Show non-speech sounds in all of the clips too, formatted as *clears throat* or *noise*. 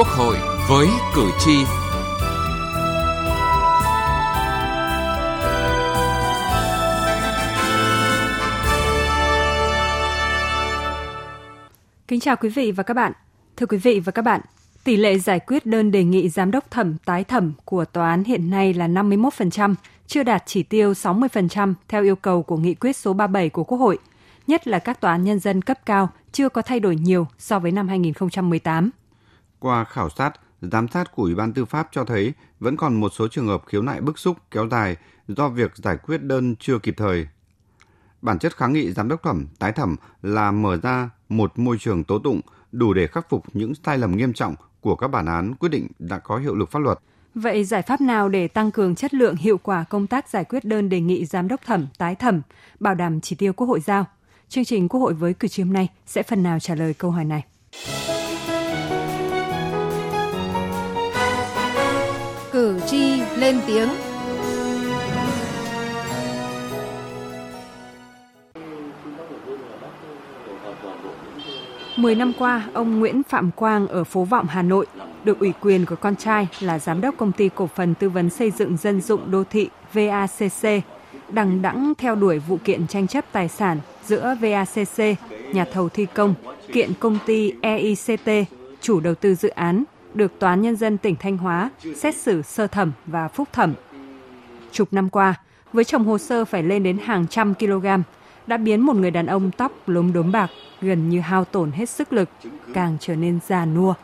Quốc hội với cử tri. Kính chào quý vị và các bạn. Thưa quý vị và các bạn, tỷ lệ giải quyết đơn đề nghị giám đốc thẩm tái thẩm của tòa án hiện nay là 51%, chưa đạt chỉ tiêu 60% theo yêu cầu của nghị quyết số 37 của Quốc hội, nhất là các tòa án nhân dân cấp cao chưa có thay đổi nhiều so với năm 2018. Qua khảo sát, giám sát của Ủy ban Tư pháp cho thấy vẫn còn một số trường hợp khiếu nại bức xúc kéo dài do việc giải quyết đơn chưa kịp thời. Bản chất kháng nghị giám đốc thẩm, tái thẩm là mở ra một môi trường tố tụng đủ để khắc phục những sai lầm nghiêm trọng của các bản án quyết định đã có hiệu lực pháp luật. Vậy giải pháp nào để tăng cường chất lượng hiệu quả công tác giải quyết đơn đề nghị giám đốc thẩm, tái thẩm, bảo đảm chỉ tiêu Quốc hội giao? Chương trình Quốc hội với cử tri hôm nay sẽ phần nào trả lời câu hỏi này. Cử tri lên tiếng. Mười năm qua, ông Nguyễn Phạm Quang ở phố Vọng, Hà Nội được ủy quyền của con trai là giám đốc công ty cổ phần tư vấn xây dựng dân dụng đô thị VACC đằng đẵng theo đuổi vụ kiện tranh chấp tài sản giữa VACC, nhà thầu thi công, kiện công ty EICT, chủ đầu tư dự án, được Tòa án Nhân dân tỉnh Thanh Hóa xét xử sơ thẩm và phúc thẩm. Chục năm qua, với chồng hồ sơ phải lên đến hàng trăm kg, đã biến một người đàn ông tóc lốm đốm bạc gần như hao tổn hết sức lực, càng trở nên già nua.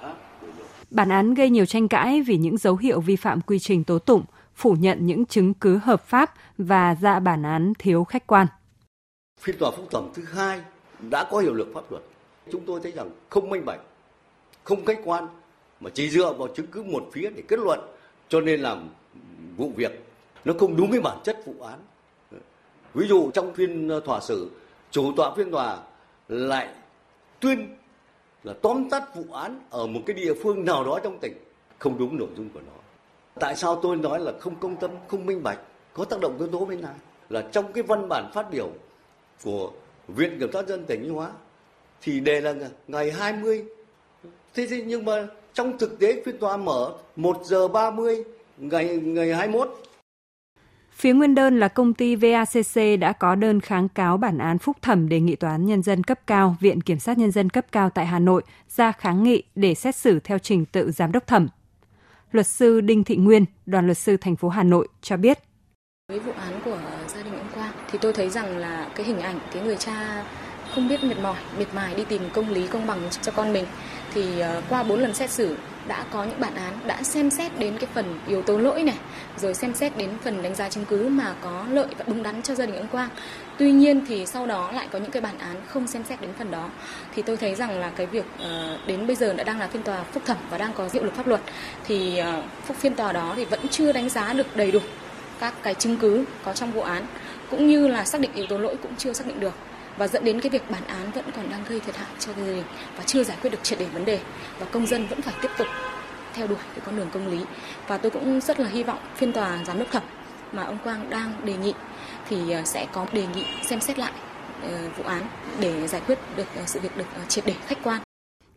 Bản án gây nhiều tranh cãi vì những dấu hiệu vi phạm quy trình tố tụng, phủ nhận những chứng cứ hợp pháp và ra bản án thiếu khách quan. Phiên tòa phúc thẩm thứ hai đã có hiệu lực pháp luật. Chúng tôi thấy rằng không minh bạch, không khách quan mà chỉ dựa vào chứng cứ một phía để kết luận cho nên làm vụ việc nó không đúng với bản chất vụ án. Ví dụ trong phiên ờ, tòa xử, chủ tọa phiên tòa lại tuyên là tóm tắt vụ án ở một cái địa phương nào đó trong tỉnh không đúng nội dung của nó tại sao tôi nói là không công tâm không minh bạch có tác động yếu tố bên này là trong cái văn bản phát biểu của viện kiểm sát dân tỉnh thanh hóa thì đề là ngày 20 thế nhưng mà trong thực tế phiên tòa mở 1 giờ 30 ngày ngày 21 Phía nguyên đơn là công ty VACC đã có đơn kháng cáo bản án phúc thẩm đề nghị Tòa án Nhân dân cấp cao, Viện Kiểm sát Nhân dân cấp cao tại Hà Nội ra kháng nghị để xét xử theo trình tự giám đốc thẩm. Luật sư Đinh Thị Nguyên, đoàn luật sư thành phố Hà Nội cho biết. Với vụ án của gia đình ông Quang thì tôi thấy rằng là cái hình ảnh cái người cha không biết mệt mỏi, miệt mài đi tìm công lý công bằng cho con mình thì ờ, qua 4 lần xét xử đã có những bản án đã xem xét đến cái phần yếu tố lỗi này rồi xem xét đến phần đánh giá chứng cứ mà có lợi và đúng đắn cho gia đình ông Quang. Tuy nhiên thì sau đó lại có những cái bản án không xem xét đến phần đó. Thì tôi thấy rằng là cái việc ờ, đến bây giờ đã đang là phiên tòa phúc thẩm và đang có hiệu lực pháp luật thì ờ, phúc phiên tòa đó thì vẫn chưa đánh giá được đầy đủ các cái chứng cứ có trong vụ án cũng như là xác định yếu tố lỗi cũng chưa xác định được và dẫn đến cái việc bản án vẫn còn đang gây thiệt hại cho gia đình và chưa giải quyết được triệt để vấn đề và công dân vẫn phải tiếp tục theo đuổi cái con đường công lý và tôi cũng rất là hy vọng phiên tòa giám đốc thẩm mà ông Quang đang đề nghị thì ờ, sẽ có đề nghị xem xét lại ờ, vụ án để giải quyết được ờ, sự việc được triệt để, khách quan.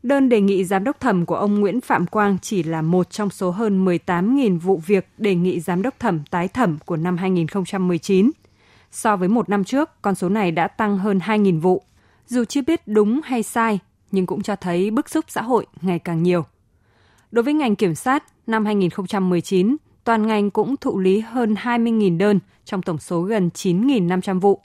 Đơn đề nghị giám đốc thẩm của ông Nguyễn Phạm Quang chỉ là một trong số hơn 18.000 vụ việc đề nghị giám đốc thẩm tái thẩm của năm 2019. So với một năm trước, con số này đã tăng hơn 2.000 vụ. Dù chưa biết đúng hay sai, nhưng cũng cho thấy bức xúc xã hội ngày càng nhiều. Đối với ngành kiểm sát, năm 2019, toàn ngành cũng thụ lý hơn 20.000 đơn trong tổng số gần 9.500 vụ.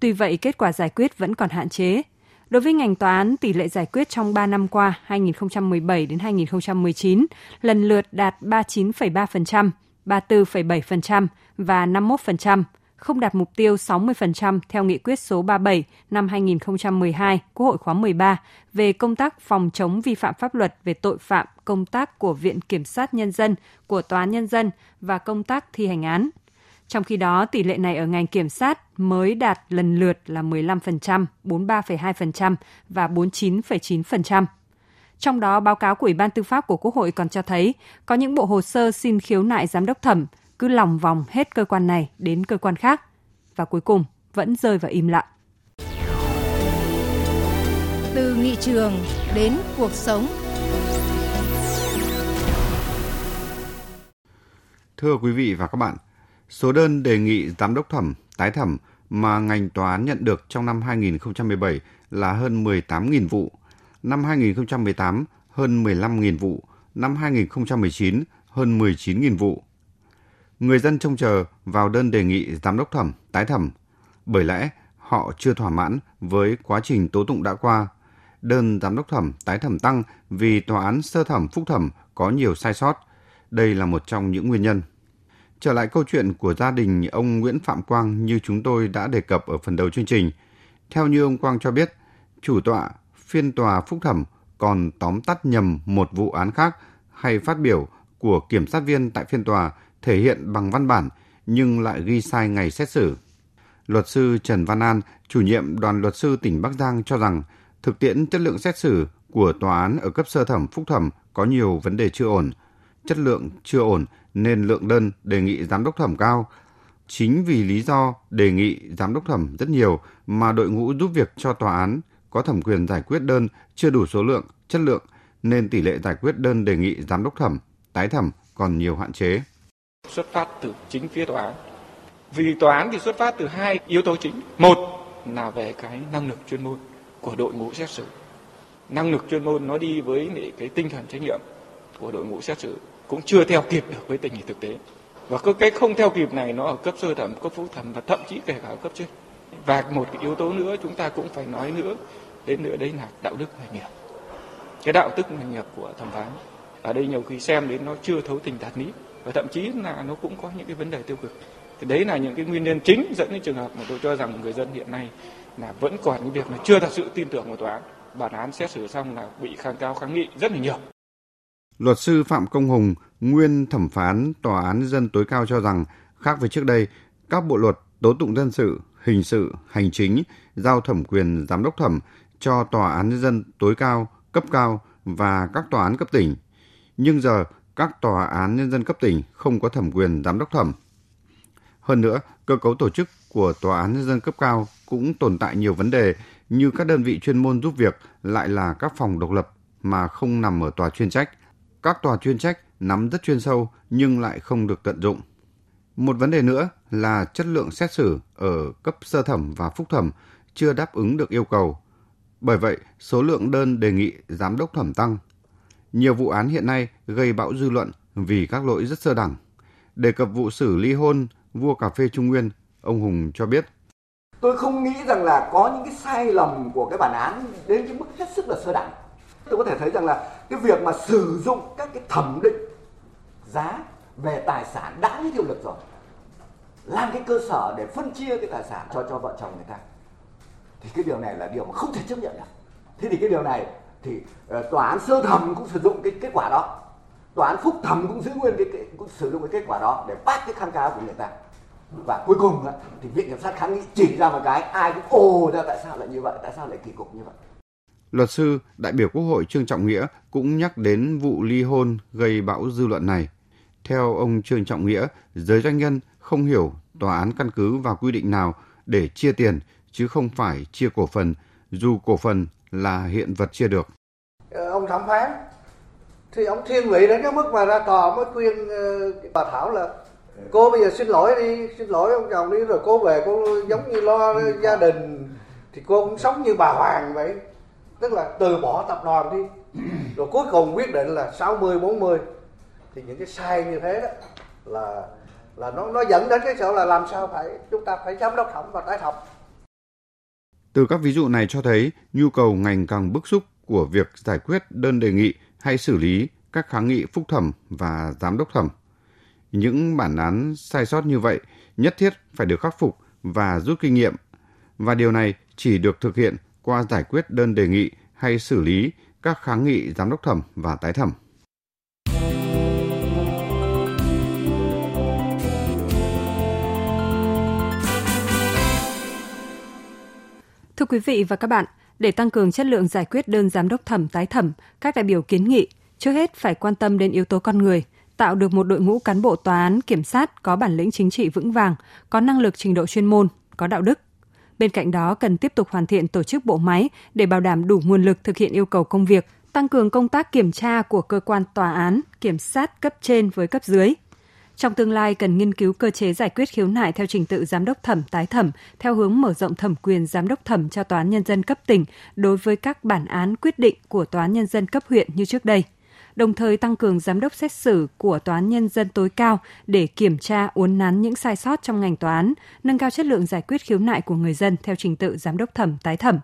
Tuy vậy, kết quả giải quyết vẫn còn hạn chế. Đối với ngành tòa án, tỷ lệ giải quyết trong 3 năm qua 2017 đến 2019 lần lượt đạt 39,3%, 34,7% và 51%, không đạt mục tiêu 60% theo nghị quyết số 37 năm 2012 Quốc hội khóa 13 về công tác phòng chống vi phạm pháp luật về tội phạm, công tác của Viện Kiểm sát Nhân dân, của Tòa án Nhân dân và công tác thi hành án. Trong khi đó, tỷ lệ này ở ngành kiểm sát mới đạt lần lượt là 15%, 43,2% và 49,9%. Trong đó, báo cáo của Ủy ban Tư pháp của Quốc hội còn cho thấy có những bộ hồ sơ xin khiếu nại giám đốc thẩm cứ lòng vòng hết cơ quan này đến cơ quan khác và cuối cùng vẫn rơi vào im lặng. Từ nghị trường đến cuộc sống. Thưa quý vị và các bạn, số đơn đề nghị giám đốc thẩm, tái thẩm mà ngành tòa án nhận được trong năm 2017 là hơn 18.000 vụ, năm 2018 hơn 15.000 vụ, năm 2019 hơn 19.000 vụ. Người dân trông chờ vào đơn đề nghị giám đốc thẩm, tái thẩm, bởi lẽ họ chưa thỏa mãn với quá trình tố tụng đã qua. Đơn giám đốc thẩm, tái thẩm tăng vì tòa án sơ thẩm, phúc thẩm có nhiều sai sót. Đây là một trong những nguyên nhân. Trở lại câu chuyện của gia đình ông Nguyễn Phạm Quang như chúng tôi đã đề cập ở phần đầu chương trình. Theo như ông Quang cho biết, chủ tọa phiên tòa phúc thẩm còn tóm tắt nhầm một vụ án khác hay phát biểu của kiểm sát viên tại phiên tòa thể hiện bằng văn bản nhưng lại ghi sai ngày xét xử. Luật sư Trần Văn An, chủ nhiệm đoàn luật sư tỉnh Bắc Giang cho rằng thực tiễn chất lượng xét xử của tòa án ở cấp sơ thẩm phúc thẩm có nhiều vấn đề chưa ổn. Chất lượng chưa ổn nên lượng đơn đề nghị giám đốc thẩm cao. Chính vì lý do đề nghị giám đốc thẩm rất nhiều mà đội ngũ giúp việc cho tòa án có thẩm quyền giải quyết đơn chưa đủ số lượng, chất lượng nên tỷ lệ giải quyết đơn đề nghị giám đốc thẩm, tái thẩm còn nhiều hạn chế. Xuất phát từ chính phía tòa án. Vì tòa án thì xuất phát từ hai yếu tố chính. Một là về cái năng lực chuyên môn của đội ngũ xét xử. Năng lực chuyên môn nó đi với cái tinh thần trách nhiệm của đội ngũ xét xử cũng chưa theo kịp được với tình hình thực tế. Và cái không theo kịp này nó ở cấp sơ thẩm, cấp phúc thẩm và thậm chí kể cả cấp trên. Và một cái yếu tố nữa chúng ta cũng phải nói nữa đến nữa đấy là đạo đức nghề nghiệp. Cái đạo đức nghề nghiệp của thẩm phán ở đây nhiều khi xem đến nó chưa thấu tình đạt lý và thậm chí là nó cũng có những cái vấn đề tiêu cực. Thì đấy là những cái nguyên nhân chính dẫn đến trường hợp mà tôi cho rằng người dân hiện nay là vẫn còn những việc là chưa thật sự tin tưởng vào tòa án. Bản án xét xử xong là bị kháng cáo kháng nghị rất là nhiều. Luật sư Phạm Công Hùng, nguyên thẩm phán Tòa án dân tối cao cho rằng, khác với trước đây, các bộ luật tố tụng dân sự, hình sự, hành chính giao thẩm quyền giám đốc thẩm cho Tòa án dân tối cao, cấp cao và các tòa án cấp tỉnh. Nhưng giờ, các tòa án nhân dân cấp tỉnh không có thẩm quyền giám đốc thẩm. Hơn nữa, cơ cấu tổ chức của tòa án nhân dân cấp cao cũng tồn tại nhiều vấn đề như các đơn vị chuyên môn giúp việc lại là các phòng độc lập mà không nằm ở tòa chuyên trách các tòa chuyên trách nắm rất chuyên sâu nhưng lại không được tận dụng. Một vấn đề nữa là chất lượng xét xử ở cấp sơ thẩm và phúc thẩm chưa đáp ứng được yêu cầu. Bởi vậy, số lượng đơn đề nghị giám đốc thẩm tăng. Nhiều vụ án hiện nay gây bão dư luận vì các lỗi rất sơ đẳng. Đề cập vụ xử ly hôn vua cà phê Trung Nguyên, ông Hùng cho biết. Tôi không nghĩ rằng là có những cái sai lầm của cái bản án đến cái mức hết sức là sơ đẳng tôi có thể thấy rằng là cái việc mà sử dụng các cái thẩm định giá về tài sản đã hết hiệu lực rồi làm cái cơ sở để phân chia cái tài sản cho cho vợ chồng người ta thì cái điều này là điều mà không thể chấp nhận được thế thì cái điều này thì uh, tòa án sơ thẩm cũng sử dụng cái kết quả đó. Tòa án phúc thẩm cũng giữ nguyên cái, cái cũng sử dụng cái kết quả đó để bác cái kháng cáo của người ta. Và cuối cùng thì viện kiểm sát kháng nghị chỉ ra một cái ai cũng ồ ra tại sao lại như vậy? Tại sao lại kỳ cục như vậy? Luật sư, đại biểu Quốc hội Trương Trọng Nghĩa cũng nhắc đến vụ ly hôn gây bão dư luận này. Theo ông Trương Trọng Nghĩa, giới doanh nhân không hiểu tòa án căn cứ vào quy định nào để chia tiền chứ không phải chia cổ phần, dù cổ phần là hiện vật chia được. Ờ, ông thẩm phán thì ông thiên vị đến cái mức mà ra tòa mới khuyên uh, bà Thảo là cô bây giờ xin lỗi đi, xin lỗi ông chồng đi rồi cô về cô giống như lo gia đình thì cô cũng sống như bà Hoàng vậy tức là từ bỏ tập đoàn đi *clears throat* rồi cuối cùng quyết định là 60 40 thì những cái sai như thế đó là là nó nó dẫn đến cái sự là làm sao phải chúng ta phải giám đốc thẩm và tái thẩm. Từ các ví dụ này cho thấy, nhu cầu ngành càng bức xúc của việc giải quyết đơn đề nghị hay xử lý các kháng nghị phúc thẩm và giám đốc thẩm. Những bản án sai sót như vậy nhất thiết phải được khắc phục và rút kinh nghiệm và điều này chỉ được thực hiện qua giải quyết đơn đề nghị hay xử lý các kháng nghị giám đốc thẩm và tái thẩm. Thưa quý vị và các bạn, để tăng cường chất lượng giải quyết đơn giám đốc thẩm tái thẩm, các đại biểu kiến nghị trước hết phải quan tâm đến yếu tố con người, tạo được một đội ngũ cán bộ tòa án kiểm sát có bản lĩnh chính trị vững vàng, có năng lực trình độ chuyên môn, có đạo đức, Bên cạnh đó cần tiếp tục hoàn thiện tổ chức bộ máy để bảo đảm đủ nguồn lực thực hiện yêu cầu công việc, tăng cường công tác kiểm tra của cơ quan tòa án, kiểm sát cấp trên với cấp dưới. Trong tương lai cần nghiên cứu cơ chế giải quyết khiếu nại theo trình tự giám đốc thẩm tái thẩm theo hướng mở rộng thẩm quyền giám đốc thẩm cho tòa án nhân dân cấp tỉnh đối với các bản án quyết định của tòa án nhân dân cấp huyện như trước đây đồng thời tăng cường giám đốc xét xử của Tòa án Nhân dân tối cao để kiểm tra uốn nắn những sai sót trong ngành tòa án, nâng cao chất lượng giải quyết khiếu nại của người dân theo trình tự giám đốc thẩm tái thẩm.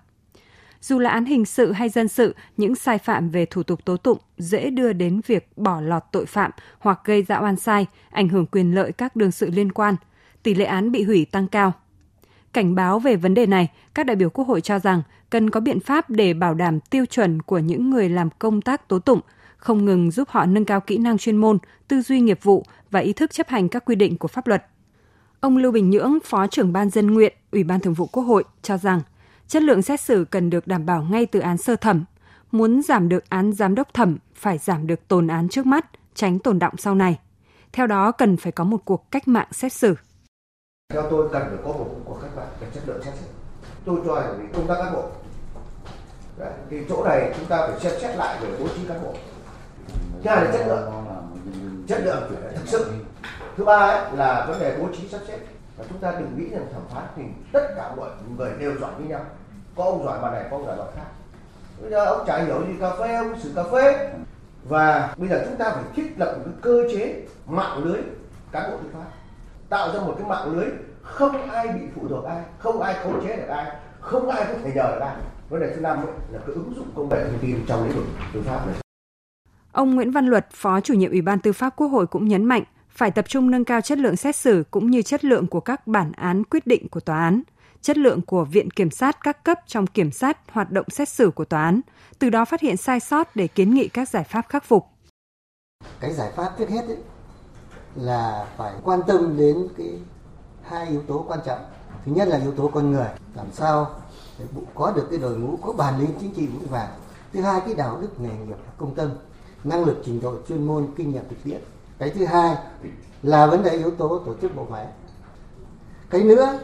Dù là án hình sự hay dân sự, những sai phạm về thủ tục tố tụng dễ đưa đến việc bỏ lọt tội phạm hoặc gây ra oan sai, ảnh hưởng quyền lợi các đương sự liên quan. Tỷ lệ án bị hủy tăng cao. Cảnh báo về vấn đề này, các đại biểu Quốc hội cho rằng cần có biện pháp để bảo đảm tiêu chuẩn của những người làm công tác tố tụng, không ngừng giúp họ nâng cao kỹ năng chuyên môn, tư duy nghiệp vụ và ý thức chấp hành các quy định của pháp luật. Ông Lưu Bình Nhưỡng, Phó trưởng Ban dân nguyện, Ủy ban Thường vụ Quốc hội cho rằng chất lượng xét xử cần được đảm bảo ngay từ án sơ thẩm. Muốn giảm được án giám đốc thẩm phải giảm được tồn án trước mắt, tránh tồn động sau này. Theo đó cần phải có một cuộc cách mạng xét xử. Theo tôi cần phải có một cuộc cách mạng về chất lượng xét xử. Tôi cho rằng công tác cán bộ. Đấy, thì chỗ này chúng ta phải xem xét lại về bố trí cán bộ. Thứ hai là chất lượng, chất lượng phải thực sự. Thứ ba ấy là vấn đề bố trí sắp xếp và chúng ta đừng nghĩ rằng thẩm phán thì tất cả mọi người đều giỏi với nhau có ông giỏi bà này có ông giỏi bà khác. Bây giờ ông chả hiểu gì cà phê ông xử cà phê. Và bây giờ chúng ta phải thiết lập một cái cơ chế mạng lưới cán bộ tư pháp. Tạo ra một cái mạng lưới không ai bị phụ thuộc ai không ai khống chế được ai không ai có thể nhờ được ai. Vấn đề thứ năm ấy, là cái ứng dụng công nghệ thông tin trong lĩnh vực tư pháp này. Ông Nguyễn Văn Luật, Phó chủ nhiệm Ủy ban Tư pháp Quốc hội cũng nhấn mạnh phải tập trung nâng cao chất lượng xét xử cũng như chất lượng của các bản án quyết định của tòa án, chất lượng của viện kiểm sát các cấp trong kiểm sát hoạt động xét xử của tòa án, từ đó phát hiện sai sót để kiến nghị các giải pháp khắc phục. Cái giải pháp trước hết ấy, là phải quan tâm đến cái hai yếu tố quan trọng. Thứ nhất là yếu tố con người, làm sao để có được cái đội ngũ có bản lĩnh chính trị vững vàng. Thứ hai cái đạo đức nghề nghiệp công tâm, năng lực trình độ chuyên môn, kinh nghiệm thực tiễn cái thứ hai là vấn đề yếu tố tổ chức bộ máy cái nữa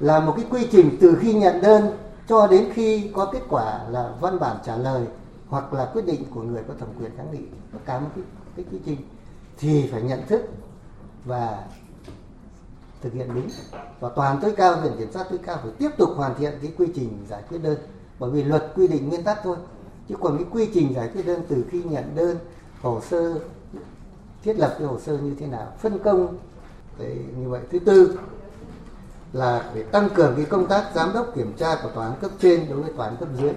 là một cái quy trình từ khi nhận đơn cho đến khi có kết quả là văn bản trả lời hoặc là quyết định của người có thẩm quyền kháng nghị. Tất cả một cái, cái quy trình. Thì phải nhận thức và thực hiện đúng. Và toàn tối cao viện kiểm sát tối cao phải tiếp tục hoàn thiện cái quy trình giải quyết đơn. Bởi vì luật quy định nguyên tắc thôi. Chứ còn cái quy trình giải quyết đơn từ khi nhận đơn hồ sơ thiết lập cái hồ sơ như thế nào phân công Đấy, như vậy. Thứ tư là để tăng cường cái công tác giám đốc kiểm tra của tòa án cấp trên đối với tòa án cấp dưới.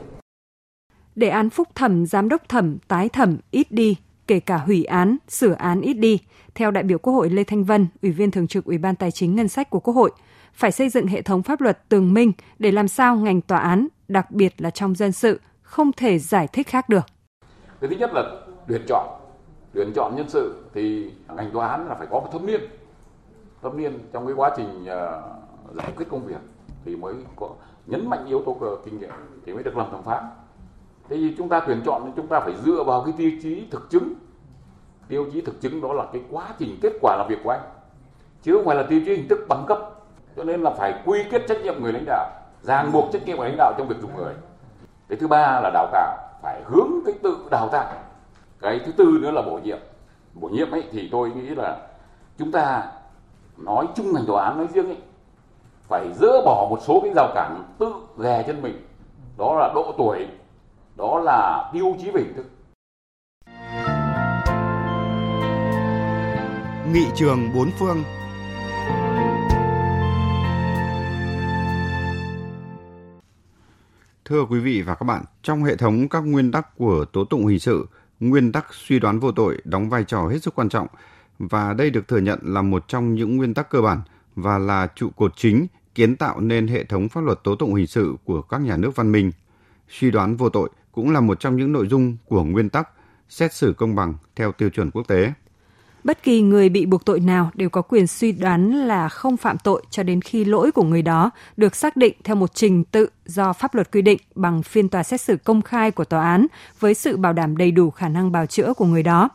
Đề án phúc thẩm giám đốc thẩm tái thẩm ít đi kể cả hủy án sửa án ít đi. Theo đại biểu quốc hội lê thanh vân ủy viên thường trực ủy ban tài chính ngân sách của quốc hội phải xây dựng hệ thống pháp luật tường minh để làm sao ngành tòa án đặc biệt là trong dân sự không thể giải thích khác được. Cái thứ nhất là tuyển chọn tuyển chọn nhân sự thì ngành tòa án là phải có một thâm niên. Thâm niên trong cái quá trình uh, giải quyết công việc thì mới có nhấn mạnh yếu tố kinh nghiệm thì mới được làm thẩm phán. Thế thì chúng ta tuyển chọn thì chúng ta phải dựa vào cái tiêu chí thực chứng. Tiêu chí thực chứng đó là cái quá trình kết quả làm việc của anh, chứ không phải là tiêu chí hình thức bằng cấp. Cho nên là phải quy kết trách nhiệm người lãnh đạo, ràng buộc trách nhiệm của lãnh đạo trong việc dùng người. Cái thứ ba là đào tạo, phải hướng cái tự đào tạo. Cái thứ tư nữa là bổ nhiệm. Bổ nhiệm ấy thì tôi nghĩ là chúng ta nói chung ngành tòa án nói riêng ấy phải dỡ bỏ một số cái rào cản tự ghè chân mình. Đó là độ tuổi đó là tiêu chí về hình thức. Nghị trường bốn phương. Thưa quý vị và các bạn, trong hệ thống các nguyên tắc của tố tụng hình sự, nguyên tắc suy đoán vô tội đóng vai trò hết sức quan trọng và đây được thừa nhận là một trong những nguyên tắc cơ bản và là trụ cột chính kiến tạo nên hệ thống pháp luật tố tụng hình sự của các nhà nước văn minh. Suy đoán vô tội cũng là một trong những nội dung của nguyên tắc xét xử công bằng theo tiêu chuẩn quốc tế. Bất kỳ người bị buộc tội nào đều có quyền suy đoán là không phạm tội cho đến khi lỗi của người đó được xác định theo một trình tự do pháp luật quy định bằng phiên tòa xét xử công khai của tòa án với sự bảo đảm đầy đủ khả năng bào chữa của người đó.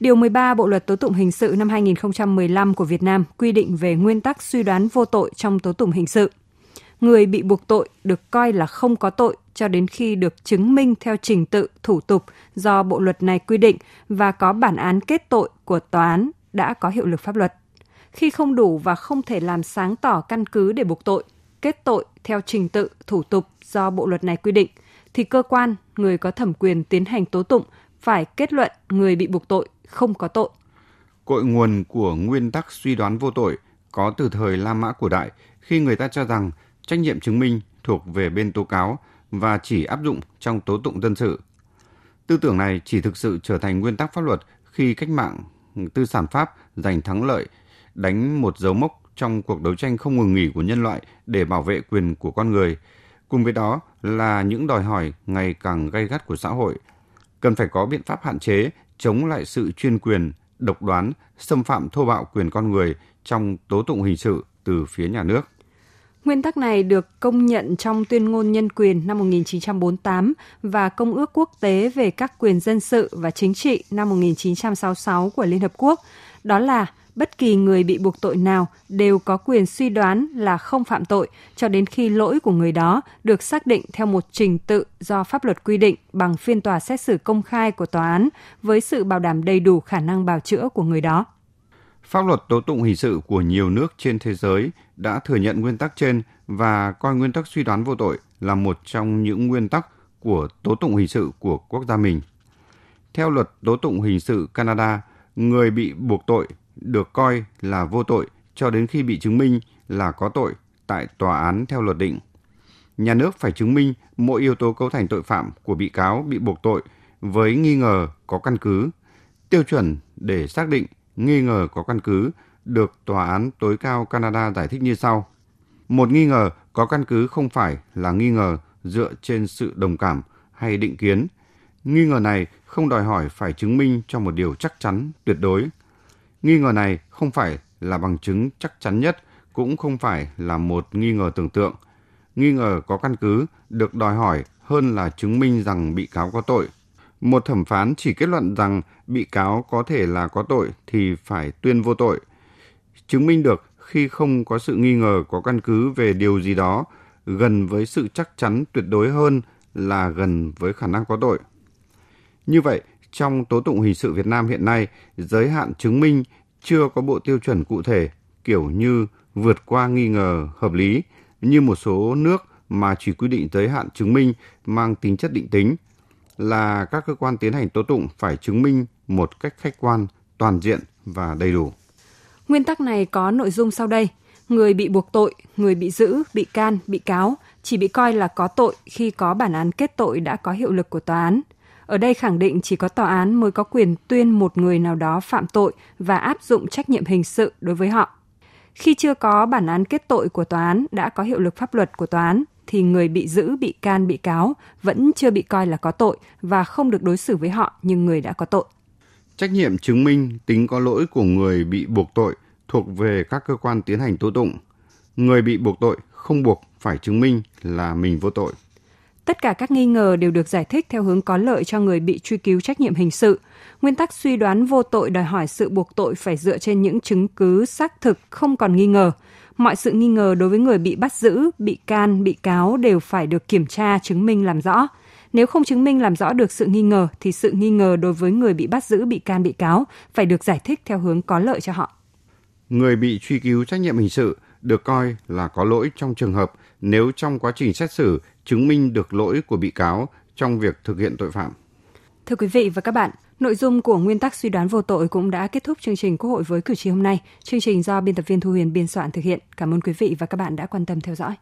Điều 13 Bộ luật tố tụng hình sự năm 2015 của Việt Nam quy định về nguyên tắc suy đoán vô tội trong tố tụng hình sự. Người bị buộc tội được coi là không có tội cho đến khi được chứng minh theo trình tự thủ tục do bộ luật này quy định và có bản án kết tội của tòa án đã có hiệu lực pháp luật. Khi không đủ và không thể làm sáng tỏ căn cứ để buộc tội, kết tội theo trình tự, thủ tục do bộ luật này quy định, thì cơ quan, người có thẩm quyền tiến hành tố tụng phải kết luận người bị buộc tội không có tội. Cội nguồn của nguyên tắc suy đoán vô tội có từ thời La Mã cổ đại khi người ta cho rằng trách nhiệm chứng minh thuộc về bên tố cáo và chỉ áp dụng trong tố tụng dân sự. Tư tưởng này chỉ thực sự trở thành nguyên tắc pháp luật khi cách mạng tư sản Pháp giành thắng lợi, đánh một dấu mốc trong cuộc đấu tranh không ngừng nghỉ của nhân loại để bảo vệ quyền của con người. Cùng với đó là những đòi hỏi ngày càng gay gắt của xã hội. Cần phải có biện pháp hạn chế, chống lại sự chuyên quyền, độc đoán, xâm phạm thô bạo quyền con người trong tố tụng hình sự từ phía nhà nước. Nguyên tắc này được công nhận trong Tuyên ngôn nhân quyền năm 1948 và Công ước quốc tế về các quyền dân sự và chính trị năm 1966 của Liên Hợp Quốc. Đó là bất kỳ người bị buộc tội nào đều có quyền suy đoán là không phạm tội cho đến khi lỗi của người đó được xác định theo một trình tự do pháp luật quy định bằng phiên tòa xét xử công khai của tòa án với sự bảo đảm đầy đủ khả năng bào chữa của người đó. Pháp luật tố tụng hình sự của nhiều nước trên thế giới đã thừa nhận nguyên tắc trên và coi nguyên tắc suy đoán vô tội là một trong những nguyên tắc của tố tụng hình sự của quốc gia mình. Theo luật tố tụng hình sự Canada, người bị buộc tội được coi là vô tội cho đến khi bị chứng minh là có tội tại tòa án theo luật định. Nhà nước phải chứng minh mỗi yếu tố cấu thành tội phạm của bị cáo bị buộc tội với nghi ngờ có căn cứ. Tiêu chuẩn để xác định nghi ngờ có căn cứ được Tòa án tối cao Canada giải thích như sau. Một nghi ngờ có căn cứ không phải là nghi ngờ dựa trên sự đồng cảm hay định kiến. Nghi ngờ này không đòi hỏi phải chứng minh cho một điều chắc chắn, tuyệt đối. Nghi ngờ này không phải là bằng chứng chắc chắn nhất, cũng không phải là một nghi ngờ tưởng tượng. Nghi ngờ có căn cứ được đòi hỏi hơn là chứng minh rằng bị cáo có tội. Một thẩm phán chỉ kết luận rằng bị cáo có thể là có tội thì phải tuyên vô tội. Chứng minh được khi không có sự nghi ngờ có căn cứ về điều gì đó gần với sự chắc chắn tuyệt đối hơn là gần với khả năng có tội. Như vậy, trong tố tụng hình sự Việt Nam hiện nay, giới hạn chứng minh chưa có bộ tiêu chuẩn cụ thể, kiểu như vượt qua nghi ngờ hợp lý, như một số nước mà chỉ quy định giới hạn chứng minh mang tính chất định tính, là các cơ quan tiến hành tố tụng phải chứng minh một cách khách quan, toàn diện và đầy đủ. Nguyên tắc này có nội dung sau đây. Người bị buộc tội, người bị giữ, bị can, bị cáo chỉ bị coi là có tội khi có bản án kết tội đã có hiệu lực của tòa án. Ở đây khẳng định chỉ có tòa án mới có quyền tuyên một người nào đó phạm tội và áp dụng trách nhiệm hình sự đối với họ. Khi chưa có bản án kết tội của tòa án đã có hiệu lực pháp luật của tòa án thì người bị giữ, bị can, bị cáo vẫn chưa bị coi là có tội và không được đối xử với họ như người đã có tội. Trách nhiệm chứng minh tính có lỗi của người bị buộc tội thuộc về các cơ quan tiến hành tố tụng. Người bị buộc tội không buộc phải chứng minh là mình vô tội. Tất cả các nghi ngờ đều được giải thích theo hướng có lợi cho người bị truy cứu trách nhiệm hình sự. Nguyên tắc suy đoán vô tội đòi hỏi sự buộc tội phải dựa trên những chứng cứ xác thực không còn nghi ngờ. Mọi sự nghi ngờ đối với người bị bắt giữ, bị can, bị cáo đều phải được kiểm tra, chứng minh làm rõ. Nếu không chứng minh làm rõ được sự nghi ngờ thì sự nghi ngờ đối với người bị bắt giữ, bị can, bị cáo phải được giải thích theo hướng có lợi cho họ. Người bị truy cứu trách nhiệm hình sự được coi là có lỗi trong trường hợp nếu trong quá trình xét xử chứng minh được lỗi của bị cáo trong việc thực hiện tội phạm. Thưa quý vị và các bạn, nội dung của nguyên tắc suy đoán vô tội cũng đã kết thúc chương trình Quốc hội với cử tri hôm nay. Chương trình do biên tập viên Thu Huyền biên soạn thực hiện. Cảm ơn quý vị và các bạn đã quan tâm theo dõi.